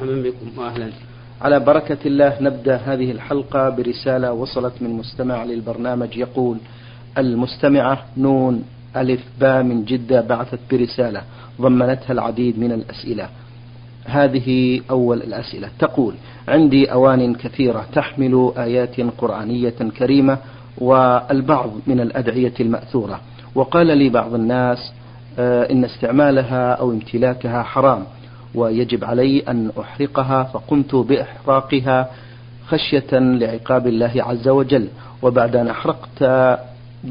مرحبا بكم واهلا. على بركة الله نبدأ هذه الحلقة برسالة وصلت من مستمع للبرنامج يقول المستمعة نون ألف باء من جدة بعثت برسالة ضمنتها العديد من الأسئلة. هذه أول الأسئلة. تقول عندي أوان كثيرة تحمل آيات قرآنية كريمة والبعض من الأدعية المأثورة. وقال لي بعض الناس آه، إن استعمالها أو امتلاكها حرام. ويجب علي أن أحرقها فقمت بإحراقها خشية لعقاب الله عز وجل. وبعد أن أحرقت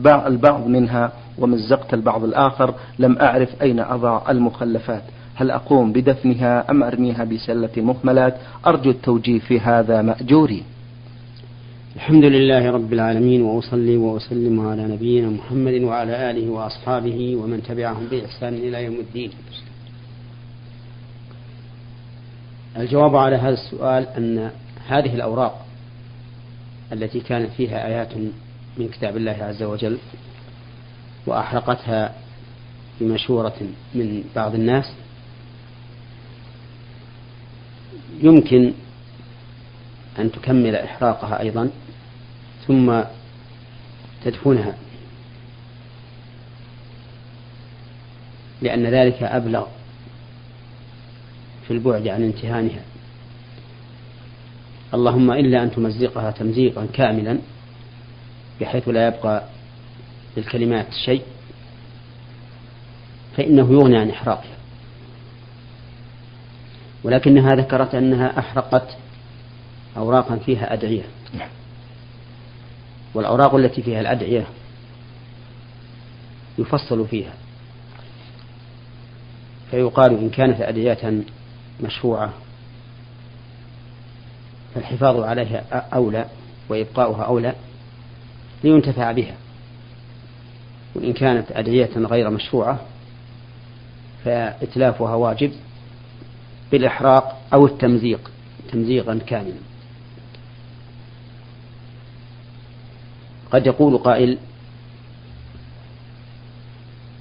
البعض منها ومزقت البعض الآخر لم أعرف أين أضع المخلفات. هل أقوم بدفنها أم أرميها بسلة مهملات؟ أرجو التوجيه في هذا مأجوري. الحمد لله رب العالمين وأصلي وأسلم على نبينا محمد وعلى آله وأصحابه ومن تبعهم بإحسان إلى يوم الدين. الجواب على هذا السؤال أن هذه الأوراق التي كانت فيها آيات من كتاب الله عز وجل وأحرقتها بمشورة من بعض الناس يمكن أن تكمل إحراقها أيضا ثم تدفنها لأن ذلك أبلغ في البعد عن امتهانها اللهم إلا أن تمزقها تمزيقا كاملا بحيث لا يبقى للكلمات شيء فإنه يغني عن إحراقها. ولكنها ذكرت أنها أحرقت أوراقا فيها أدعية. والأوراق التي فيها الأدعية يفصل فيها. فيقال إن كانت أدعية مشروعة. فالحفاظ عليها أولى وإبقاؤها أولى لينتفع بها. وإن كانت أدعية غير مشروعة فإتلافها واجب بالإحراق أو التمزيق تمزيقا كاملا. قد يقول قائل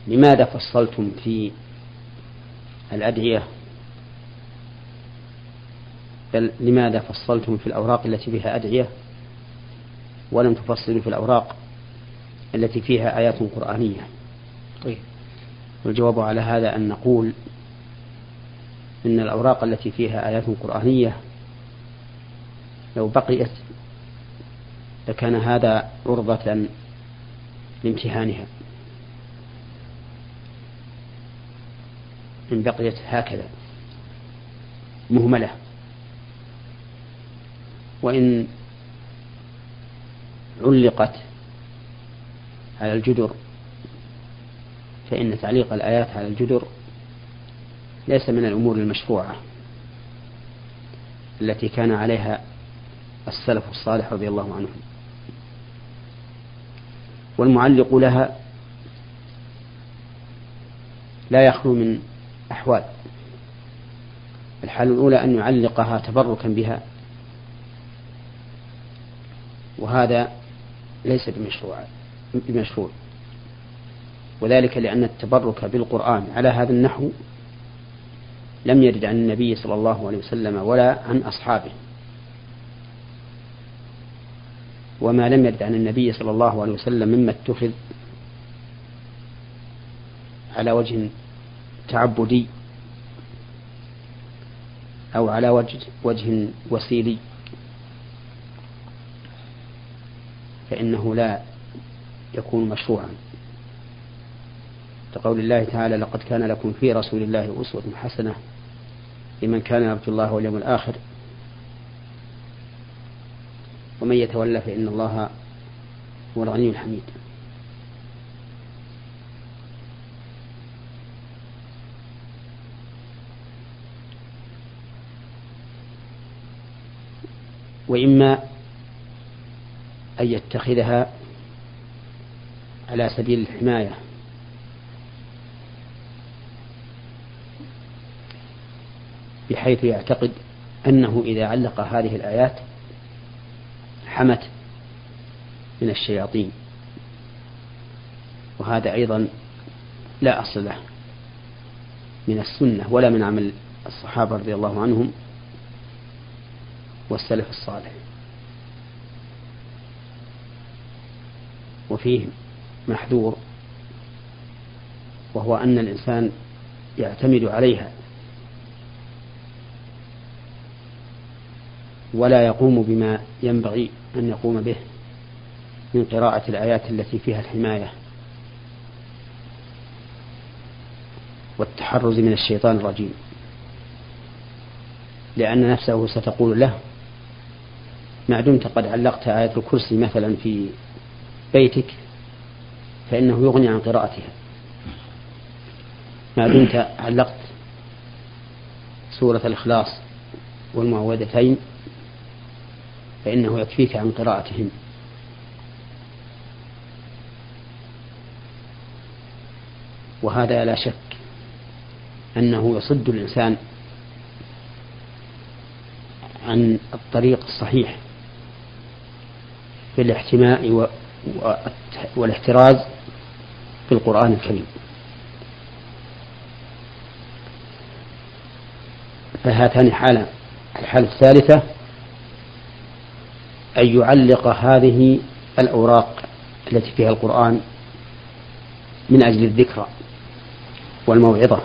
لماذا فصلتم في الأدعية لماذا فصلتم في الأوراق التي فيها أدعية ولم تفصلوا في الأوراق التي فيها آيات قرآنية؟ طيب. والجواب على هذا أن نقول إن الأوراق التي فيها آيات قرآنية لو بقيت لكان هذا عرضة لامتهانها. إن بقيت هكذا مهملة. وإن علقت على الجدر فإن تعليق الآيات على الجدر ليس من الأمور المشروعة التي كان عليها السلف الصالح رضي الله عنهم. والمعلق لها لا يخلو من أحوال الحال الأولى أن يعلقها تبركا بها وهذا ليس بمشروع بمشروع. وذلك لأن التبرك بالقرآن على هذا النحو لم يرد عن النبي صلى الله عليه وسلم ولا عن أصحابه. وما لم يرد عن النبي صلى الله عليه وسلم مما اتخذ على وجه تعبدي أو على وجه وجه وسيلي. فإنه لا يكون مشروعا. كقول الله تعالى لقد كان لكم في رسول الله أسوة حسنة لمن كان يرجو الله واليوم الآخر. ومن يتولى فإن الله هو الغني الحميد. وإما أن يتخذها على سبيل الحماية. بحيث يعتقد أنه إذا علق هذه الآيات حمت من الشياطين. وهذا أيضا لا أصل له من السنة ولا من عمل الصحابة رضي الله عنهم والسلف الصالح. وفيه محذور وهو أن الإنسان يعتمد عليها ولا يقوم بما ينبغي أن يقوم به من قراءة الآيات التي فيها الحماية والتحرز من الشيطان الرجيم. لأن نفسه ستقول له ما دمت قد علقت آية الكرسي مثلا في بيتك فإنه يغني عن قراءتها. ما دمت علقت سورة الإخلاص والمعوذتين فإنه يكفيك عن قراءتهم. وهذا لا شك أنه يصد الإنسان عن الطريق الصحيح في الاحتماء والاحتراز بالقرآن الكريم. فهاتان حالة الحالة الثالثة أن يعلق هذه الأوراق التي فيها القرآن من أجل الذكرى والموعظة.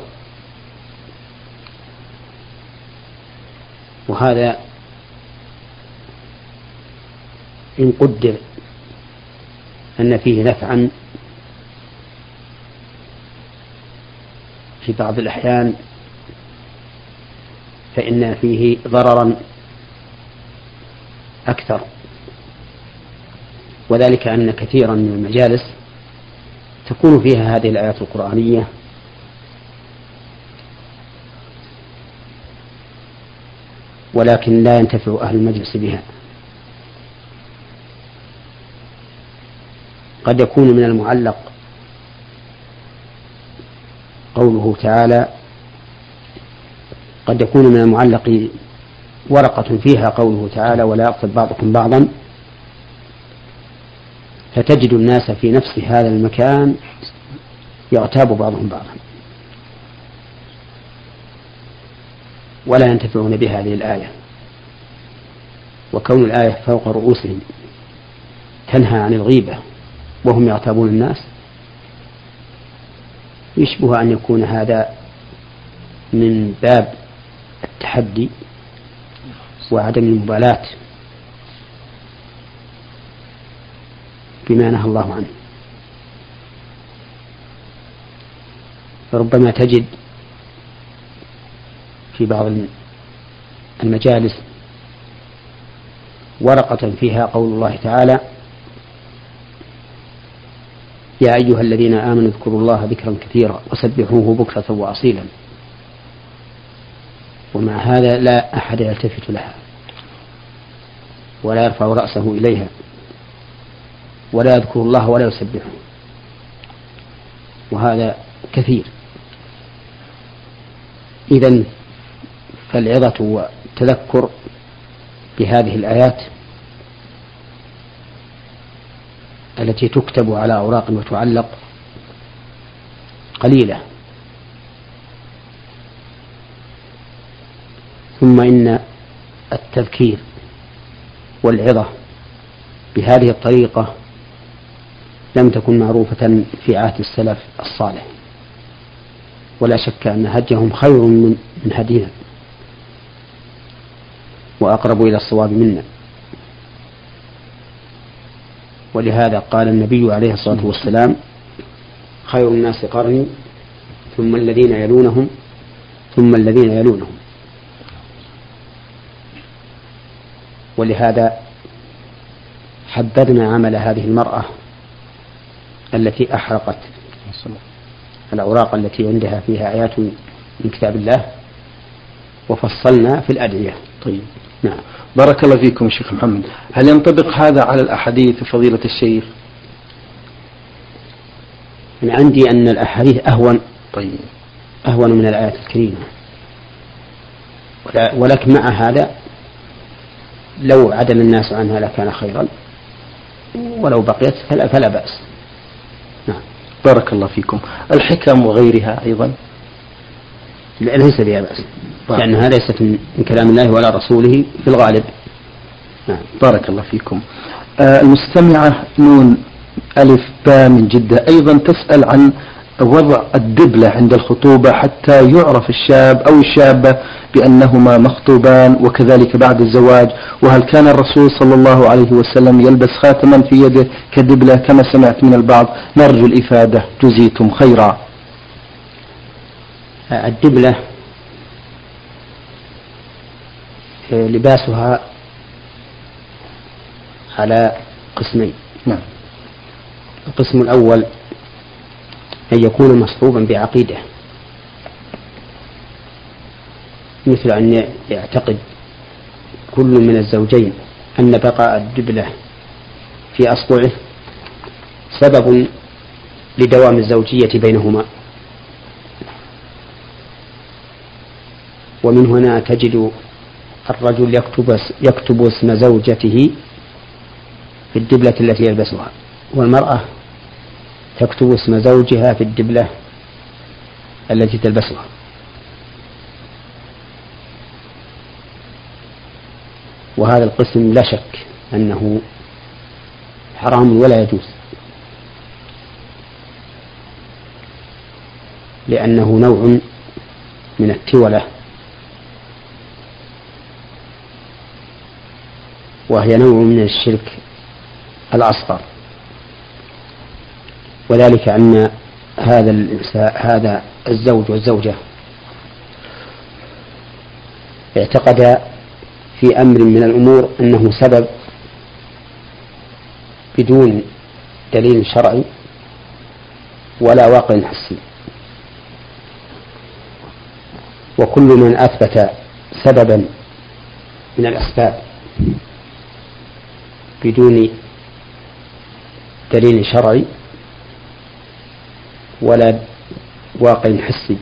وهذا إن قدر أن فيه نفعا. في بعض الأحيان فإن فيه ضررا أكثر. وذلك أن كثيرا من المجالس تكون فيها هذه الآيات القرآنية. ولكن لا ينتفع أهل المجلس بها. قد يكون من المعلق قوله تعالى قد يكون من المعلق ورقة فيها قوله تعالى ولا يقتل بعضكم بعضا فتجد الناس في نفس هذا المكان يغتاب بعضهم بعضا ولا ينتفعون بهذه الآية وكون الآية فوق رؤوسهم تنهى عن الغيبة وهم يغتابون الناس يشبه أن يكون هذا من باب التحدي وعدم المبالاة بما نهى الله عنه. فربما تجد في بعض المجالس ورقة فيها قول الله تعالى يا أيها الذين آمنوا اذكروا الله ذكرا كثيرا وسبحوه بكرة وأصيلا. ومع هذا لا أحد يلتفت لها ولا يرفع رأسه إليها ولا يذكر الله ولا يسبحه. وهذا كثير. إذا فالعظة والتذكر بهذه الآيات التي تكتب على أوراق وتعلق قليلة. ثم إن التذكير والعظة بهذه الطريقة لم تكن معروفة في عهد السلف الصالح. ولا شك أن هديهم خير من هدينا وأقرب إلى الصواب منا. ولهذا قال النبي عليه الصلاة والسلام خير الناس قرني ثم الذين يلونهم ثم الذين يلونهم. ولهذا حددنا عمل هذه المرأة التي أحرقت. الأوراق التي عندها فيها آيات من كتاب الله وفصلنا في الأدعية. طيب. نعم. بارك الله فيكم شيخ محمد. هل ينطبق هذا على الأحاديث فضيلة الشيخ؟ أنا عندي أن الأحاديث أهون. طيب. أهون من الآيات الكريمة. ولكن مع هذا لو عدل الناس عنها لكان خيرا. ولو بقيت فلا, فلا بأس. نعم. بارك الله فيكم. الحكم وغيرها أيضا؟ ليس بها بأس. لأنها ليست من كلام الله ولا رسوله في الغالب. نعم. بارك الله فيكم. آه المستمعة نون ألف باء من جدة. أيضا تسأل عن وضع الدبلة عند الخطوبة حتى يعرف الشاب أو الشابة بأنهما مخطوبان وكذلك بعد الزواج. وهل كان الرسول صلى الله عليه وسلم يلبس خاتما في يده كدبلة؟ كما سمعت من البعض. نرجو الإفادة. جزيتم خيرا. الدبلة لباسها على قسمين. نعم. القسم الأول أن يكون مصحوبا بعقيدة مثل أن يعتقد كل من الزوجين أن بقاء الدبلة في أصبعه سبب لدوام الزوجية بينهما. ومن هنا تجد الرجل يكتب يكتب اسم زوجته في الدبلة التي يلبسها. والمرأة تكتب اسم زوجها في الدبلة التي تلبسها. وهذا القسم لا شك أنه حرام ولا يجوز لأنه نوع من التولة وهي نوع من الشرك الأصغر. وذلك أن هذا هذا الزوج والزوجة اعتقد في أمر من الأمور أنه سبب بدون دليل شرعي ولا واقع حسي. وكل من أثبت سببا من الأسباب. بدون دليل شرعي ولا واقع حسي.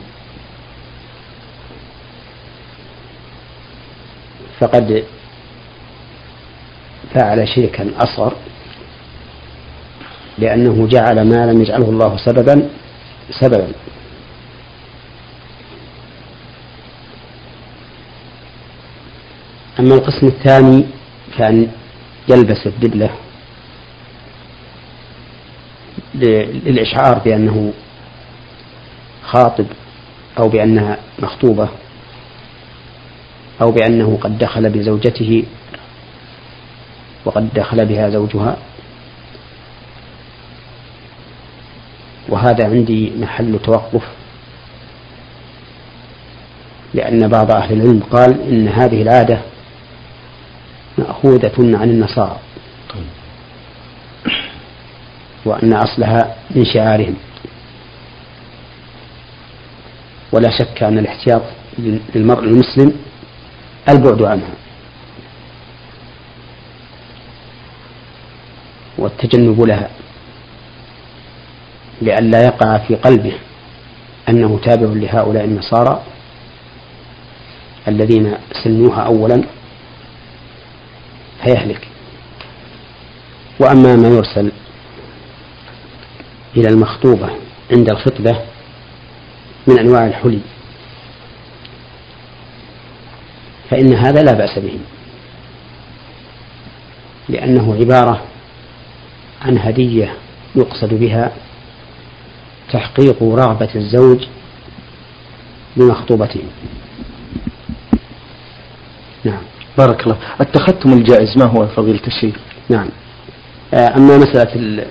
فقد فعل شركا أصغر لأنه جعل ما لم يجعله الله سببا سببا. أما القسم الثاني كأن يلبس الدبلة للإشعار بأنه خاطب أو بأنها مخطوبة أو بأنه قد دخل بزوجته وقد دخل بها زوجها. وهذا عندي محل توقف لأن بعض أهل العلم قال إن هذه العادة مأخوذة عن النصارى. وأن أصلها من شعارهم. ولا شك أن الاحتياط للمرء المسلم البعد عنها. والتجنب لها. لئلا يقع في قلبه أنه تابع لهؤلاء النصارى الذين سنوها أولا فيهلك وأما ما يرسل إلى المخطوبة عند الخطبة من أنواع الحلي فإن هذا لا بأس به لأنه عبارة عن هدية يقصد بها تحقيق رغبة الزوج بمخطوبته. نعم. بارك الله. التختم الجائز ما هو فضيلة الشيخ؟ نعم. آه، أما مسألة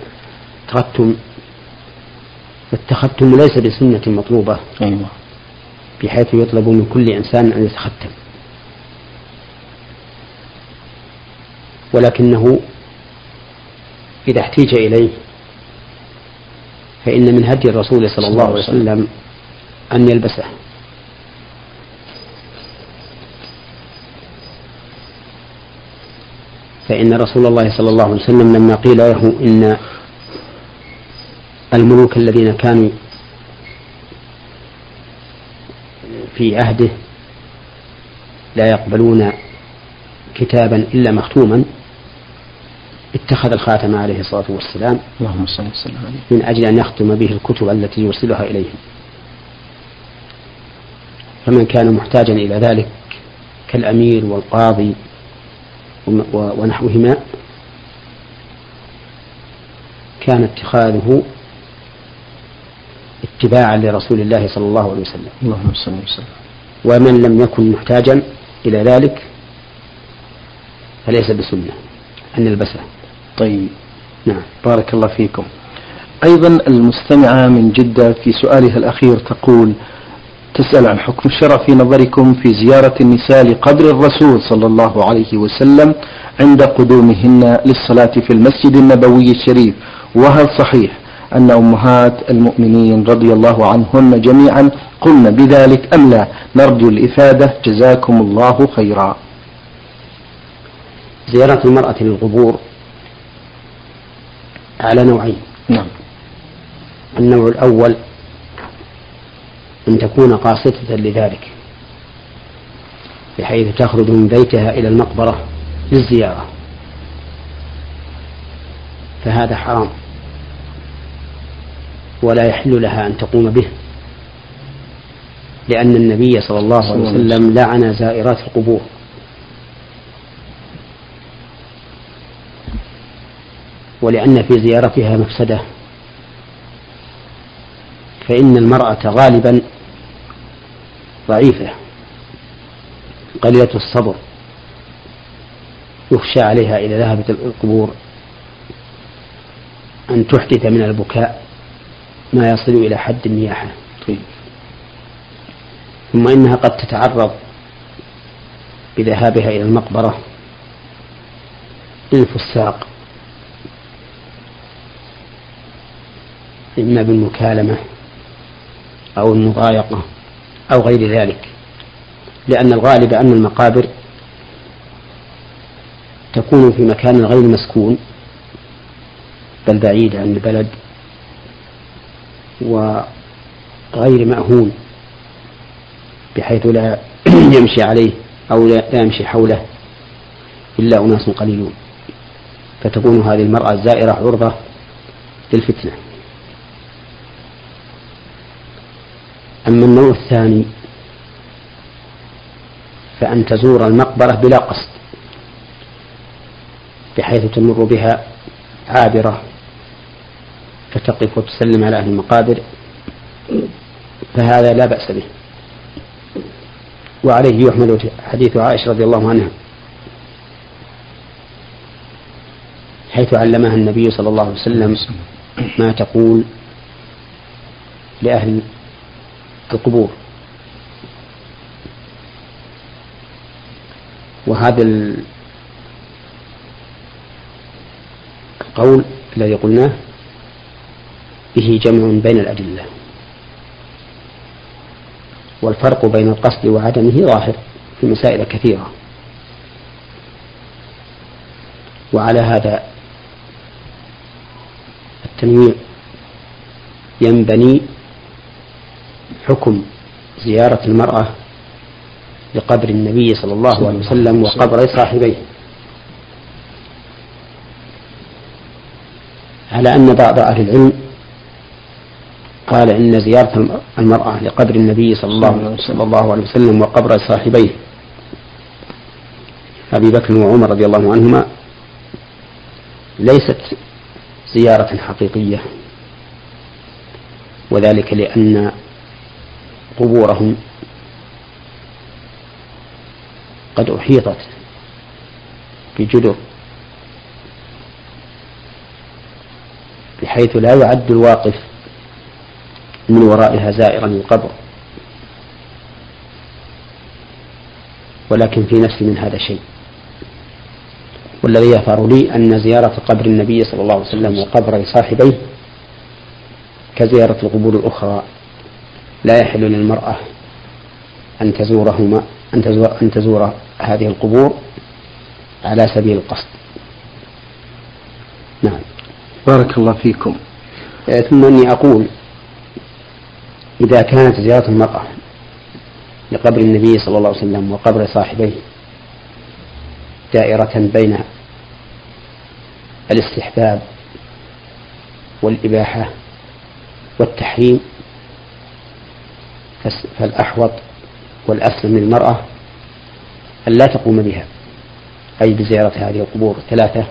التختم فالتختم ليس بسنة مطلوبة أيوة. بحيث يطلب من كل إنسان أن يتختم. ولكنه إذا احتيج إليه فإن من هدي الرسول صلى الله عليه وسلم أن يلبسه. فإن رسول الله صلى الله عليه وسلم لما قيل له إن الملوك الذين كانوا في عهده لا يقبلون كتابا إلا مختوما اتخذ الخاتم عليه الصلاة والسلام اللهم صل وسلم عليه. من أجل أن يختم به الكتب التي يرسلها إليهم. فمن كان محتاجا إلى ذلك كالأمير والقاضي ونحوهما كان اتخاذه اتباعا لرسول الله صلى الله عليه وسلم. اللهم صل وسلم. ومن لم يكن محتاجا إلى ذلك فليس بسنة أن نلبسه طيب. نعم. بارك الله فيكم. أيضا المستمعة من جدة في سؤالها الأخير تقول تسأل عن حكم الشرع في نظركم في زيارة النساء لقبر الرسول صلى الله عليه وسلم عند قدومهن للصلاة في المسجد النبوي الشريف. وهل صحيح أن أمهات المؤمنين رضي الله عنهن جميعا قلن بذلك أم لا؟ نرجو الإفادة. جزاكم الله خيرا. زيارة المرأة للقبور على نوعين. نعم. النوع الأول أن تكون قاصدة لذلك. بحيث تخرج من بيتها إلى المقبرة للزيارة. فهذا حرام. ولا يحل لها أن تقوم به. لأن النبي صلى الله عليه وسلم. لعن زائرات القبور. ولأن في زيارتها مفسدة. فإن المرأة غالبا ضعيفة. قليلة الصبر. يخشى عليها إذا ذهبت القبور أن تحدث من البكاء ما يصل إلى حد النياحة. طيب. ثم إنها قد تتعرض بذهابها إلى المقبرة. للفساق إما بالمكالمة أو المضايقة. أو غير ذلك. لأن الغالب أن المقابر تكون في مكان غير مسكون بل بعيد عن البلد وغير مأهون بحيث لا يمشي عليه أو لا يمشي حوله إلا أناس قليلون. فتكون هذه المرأة الزائرة عرضة للفتنة. أما النوع الثاني فأن تزور المقبرة بلا قصد بحيث تمر بها عابرة فتقف وتسلم على أهل المقابر فهذا لا بأس به. وعليه يحمل حديث عائشة رضي الله عنها حيث علمها النبي صلى الله عليه وسلم ما تقول لأهل القبور. وهذا القول الذي قلناه به جمع بين الأدلة. والفرق بين القصد وعدمه ظاهر في مسائل كثيرة. وعلى هذا التنويع ينبني حكم زيارة المرأة لقبر النبي صلى الله عليه وسلم وقبر صاحبيه. على أن بعض أهل العلم قال إن زيارة المرأة لقبر النبي صلى الله, صلى الله عليه وسلم وقبر صاحبيه. أبي بكر وعمر رضي الله عنهما ليست زيارة حقيقية. وذلك لأن قبورهم قد أحيطت بجدر بحيث لا يعد الواقف من ورائها زائرا للقبر ولكن في نفسي من هذا شيء. والذي يظهر لي أن زيارة قبر النبي صلى الله عليه وسلم وقبر صاحبيه كزيارة القبور الأخرى لا يحل للمرأة أن تزورهما أن تزور, أن تزور هذه القبور على سبيل القصد. نعم. بارك الله فيكم. آه، ثم أني أقول إذا كانت زيارة المرأة لقبر النبي صلى الله عليه وسلم وقبر صاحبيه دائرة بين الاستحباب والإباحة والتحريم فالأحوط والأسلم للمرأة أن لا تقوم بها أي بزيارة هذه القبور الثلاثة.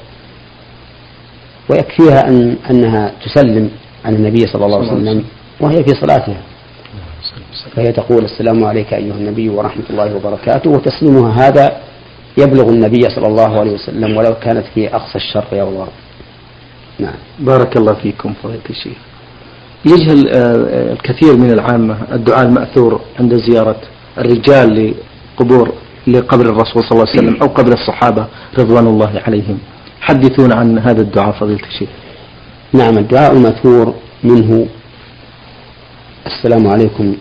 ويكفيها أن أنها تسلم على النبي صلى الله عليه وسلم وهي في صلاتها. فهي تقول السلام عليك أيها النبي ورحمة الله وبركاته وتسليمها هذا يبلغ النبي صلى الله عليه وسلم ولو كانت في أقصى الشرق أو الغرب نعم. بارك الله فيكم فضيلة الشيخ. يجهل آه، الكثير من العامة الدعاء المأثور عند زيارة الرجال لقبور لقبر الرسول صلى الله عليه وسلم أو قبر الصحابة رضوان الله عليهم. حدثونا عن هذا الدعاء فضيلة الشيخ. نعم الدعاء المأثور منه السلام عليكم.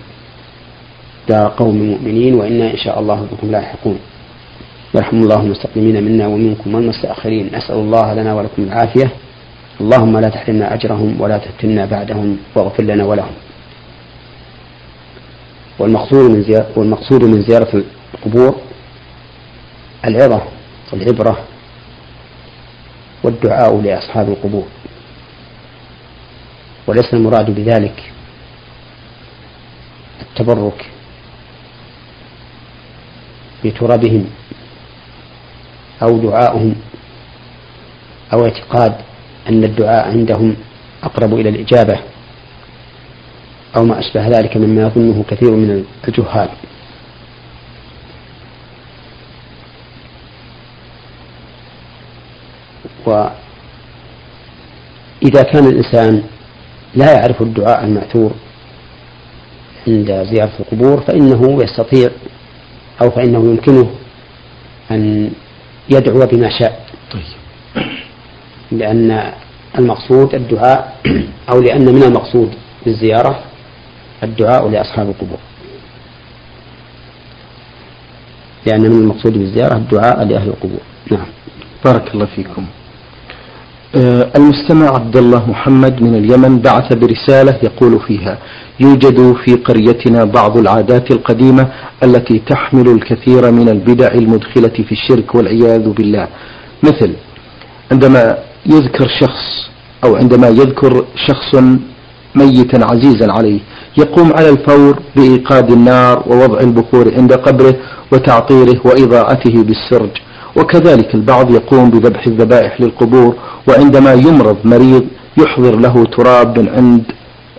دار قوم مؤمنين وإنا إن شاء الله بكم لاحقون. يرحم الله المستقيمين منا ومنكم والمستأخرين. نسأل الله لنا ولكم العافية. اللهم لا تحرمنا أجرهم ولا تفتنا بعدهم واغفر لنا ولهم. والمقصود من زيارة والمقصود من زيارة القبور العظة والعبرة والدعاء لأصحاب القبور. وليس المراد بذلك التبرك بترابهم أو دعاؤهم أو اعتقاد أن الدعاء عندهم أقرب إلى الإجابة أو ما أشبه ذلك مما يظنه كثير من الجهال وإذا كان الإنسان لا يعرف الدعاء المأثور عند زيارة القبور فإنه يستطيع أو فإنه يمكنه أن يدعو بما شاء طيب. لأن المقصود الدعاء أو لأن من المقصود بالزيارة الدعاء لأصحاب القبور. لأن من المقصود بالزيارة الدعاء لأهل القبور. نعم. بارك الله فيكم. آه، المستمع عبد الله محمد من اليمن بعث برسالة يقول فيها يوجد في قريتنا بعض العادات القديمة التي تحمل الكثير من البدع المدخلة في الشرك والعياذ بالله. مثل عندما يذكر شخص أو عندما يذكر شخص ميتا عزيزا عليه يقوم على الفور بإيقاد النار ووضع البخور عند قبره وتعطيره وإضاءته بالسرج. وكذلك البعض يقوم بذبح الذبائح للقبور وعندما يمرض مريض يحضر له تراب من عند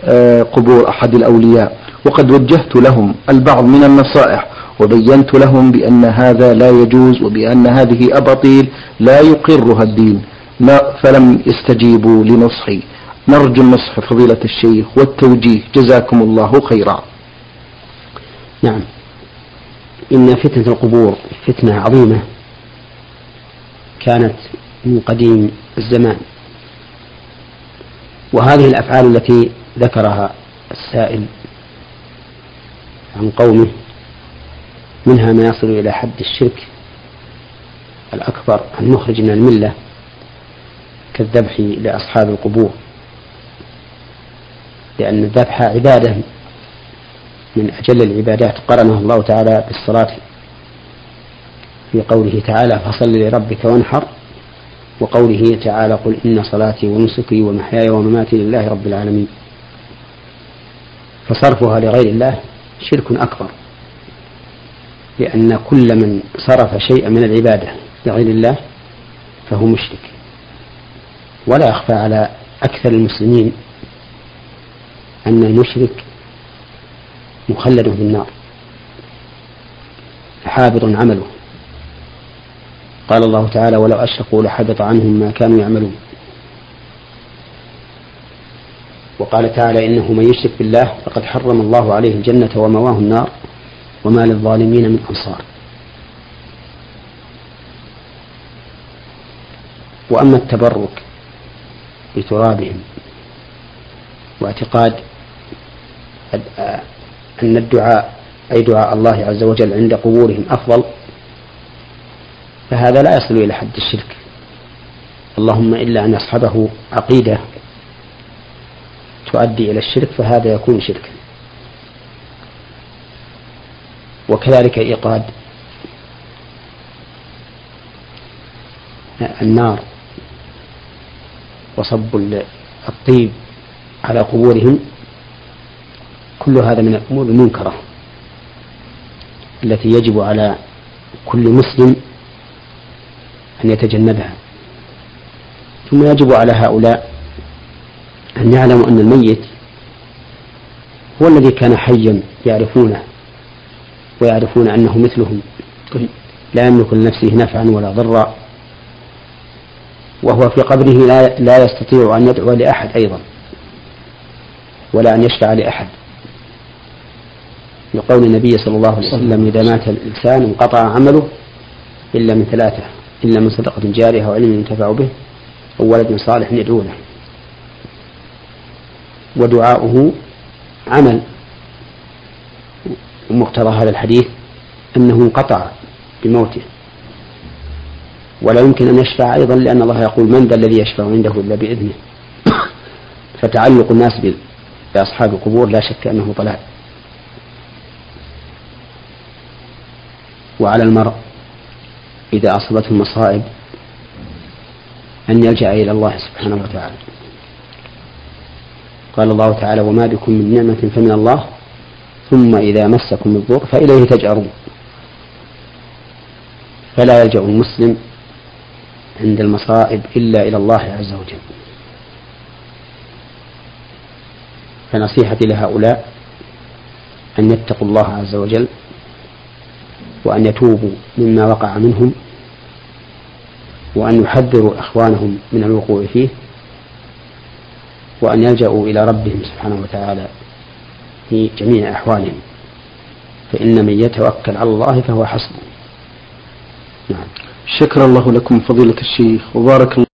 آه، قبور أحد الأولياء. وقد وجهت لهم البعض من النصائح وبينت لهم بأن هذا لا يجوز وبأن هذه أباطيل لا يقرها الدين. فلم يستجيبوا لنصحي نرجو النصح فضيلة الشيخ والتوجيه. جزاكم الله خيرا. نعم. إن فتنة القبور فتنة عظيمة كانت من قديم الزمان. وهذه الأفعال التي ذكرها السائل عن قومه منها ما يصل إلى حد الشرك الأكبر المخرج من الملة. كالذبح لأصحاب القبور. لأن الذبح عبادة من أجل العبادات. قرنها الله تعالى بالصلاة في قوله تعالى فصل لربك وانحر وقوله تعالى قل إن صلاتي ونسكي ومحياي ومماتي لله رب العالمين فصرفها لغير الله شرك أكبر. لأن كل من صرف شيئا من العبادة لغير الله فهو مشرك. ولا يخفى على أكثر المسلمين أن المشرك مخلد في النار حابط عمله. قال الله تعالى ولو أشركوا لحبط عنهم ما كانوا يعملون وقال تعالى إنه من يشرك بالله فقد حرم الله عليه الجنة ومواه النار وما للظالمين من أنصار وأما التبرك بترابهم. واعتقاد أن الدعاء أي دعاء الله عز وجل عند قبورهم أفضل فهذا لا يصل إلى حد الشرك. اللهم إلا أن يصحبه عقيدة تؤدي إلى الشرك فهذا يكون شركا. وكذلك إيقاد النار. وصب الطيب على قبورهم. كل هذا من الأمور المنكرة التي يجب على كل مسلم أن يتجنبها. ثم يجب على هؤلاء أن يعلموا أن الميت هو الذي كان حيا يعرفونه ويعرفون أنه مثلهم. طيب. لا يملك لنفسه نفعا ولا ضرا. وهو في قبره لا لا يستطيع أن يدعو لأحد أيضا ولا أن يشفع لأحد. لقول النبي صلى الله عليه وسلم إذا مات الإنسان انقطع عمله إلا من ثلاثة إلا من صدقة جارية أو علم ينتفع به أو ولد صالح يدعو له. ودعاؤه عمل. ومقتضى هذا الحديث أنه انقطع بموته. ولا يمكن أن يشفع أيضا لأن الله يقول من ذا الذي يشفع عنده إلا بإذنه. فتعلق الناس بأصحاب القبور لا شك أنه ضلال. وعلى المرء إذا أصابته المصائب أن يلجأ إلى الله سبحانه وتعالى. قال الله تعالى وما بكم من نعمة فمن الله ثم إذا مسكم الضر فإليه تجأرون. فلا يلجأ المسلم عند المصائب إلا إلى الله عز وجل. فنصيحتي لهؤلاء أن يتقوا الله عز وجل وأن يتوبوا مما وقع منهم وأن يحذروا إخوانهم من الوقوع فيه وأن يلجأوا إلى ربهم سبحانه وتعالى في جميع أحوالهم. فإن من يتوكل على الله فهو حسبه. نعم. شكر الله لكم فضيلة الشيخ وبارك الله